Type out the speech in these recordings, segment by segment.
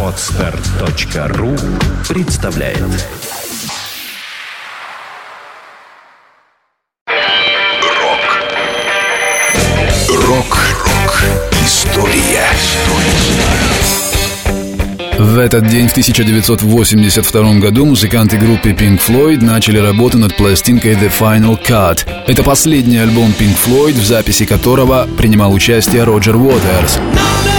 Отстар.ру представляет. Рок. Рок-рок История. В этот день, в 1982 году, музыканты группы Pink Floyd начали работу над пластинкой The Final Cut. Это последний альбом Pink Floyd, в записи которого принимал участие Роджер Уотерс. Gotta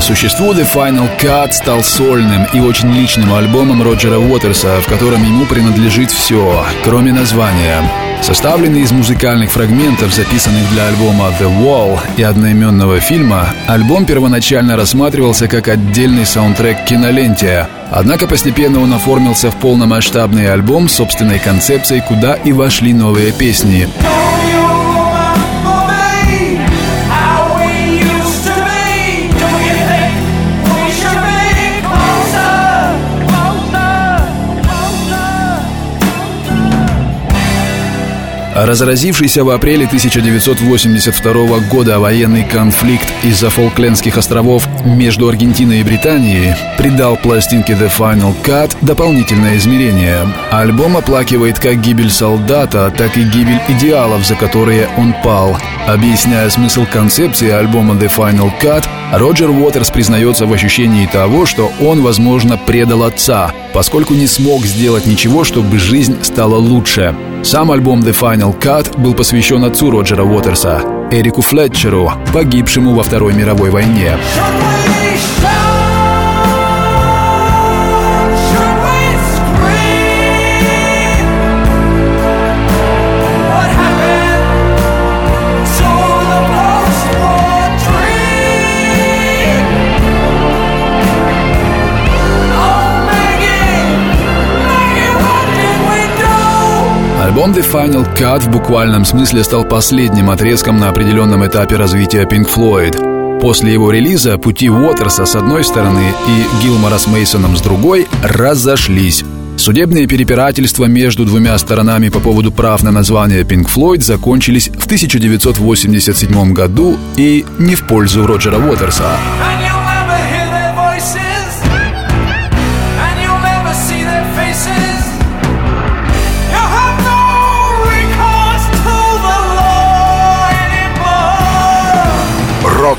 По существу The Final Cut стал сольным и очень личным альбомом Роджера Уотерса, в котором ему принадлежит все, кроме названия. Составленный из музыкальных фрагментов, записанных для альбома The Wall и одноименного фильма, альбом первоначально рассматривался как отдельный саундтрек киноленте. Однако постепенно он оформился в полномасштабный альбом с собственной концепцией, куда и вошли новые песни. Разразившийся в апреле 1982 года военный конфликт из-за Фолклендских островов между Аргентиной и Британией придал пластинке The Final Cut дополнительное измерение. Альбом оплакивает как гибель солдата, так и гибель идеалов, за которые он пал. Объясняя смысл концепции альбома The Final Cut, Роджер Уотерс признается в ощущении того, что он, возможно, предал отца, поскольку не смог сделать ничего, чтобы жизнь стала лучше. Сам альбом The Final Cut был посвящен отцу Роджера Уотерса, Эрику Флетчеру, погибшему во Второй мировой войне. Альбом The Final Cut в буквальном смысле стал последним отрезком на определенном этапе развития Pink Floyd. После его релиза пути Уотерса с одной стороны и Гилмора с Мейсоном с другой разошлись. Судебные перепирательства между двумя сторонами по поводу прав на название Pink Floyd закончились в 1987 году и не в пользу Роджера Уотерса.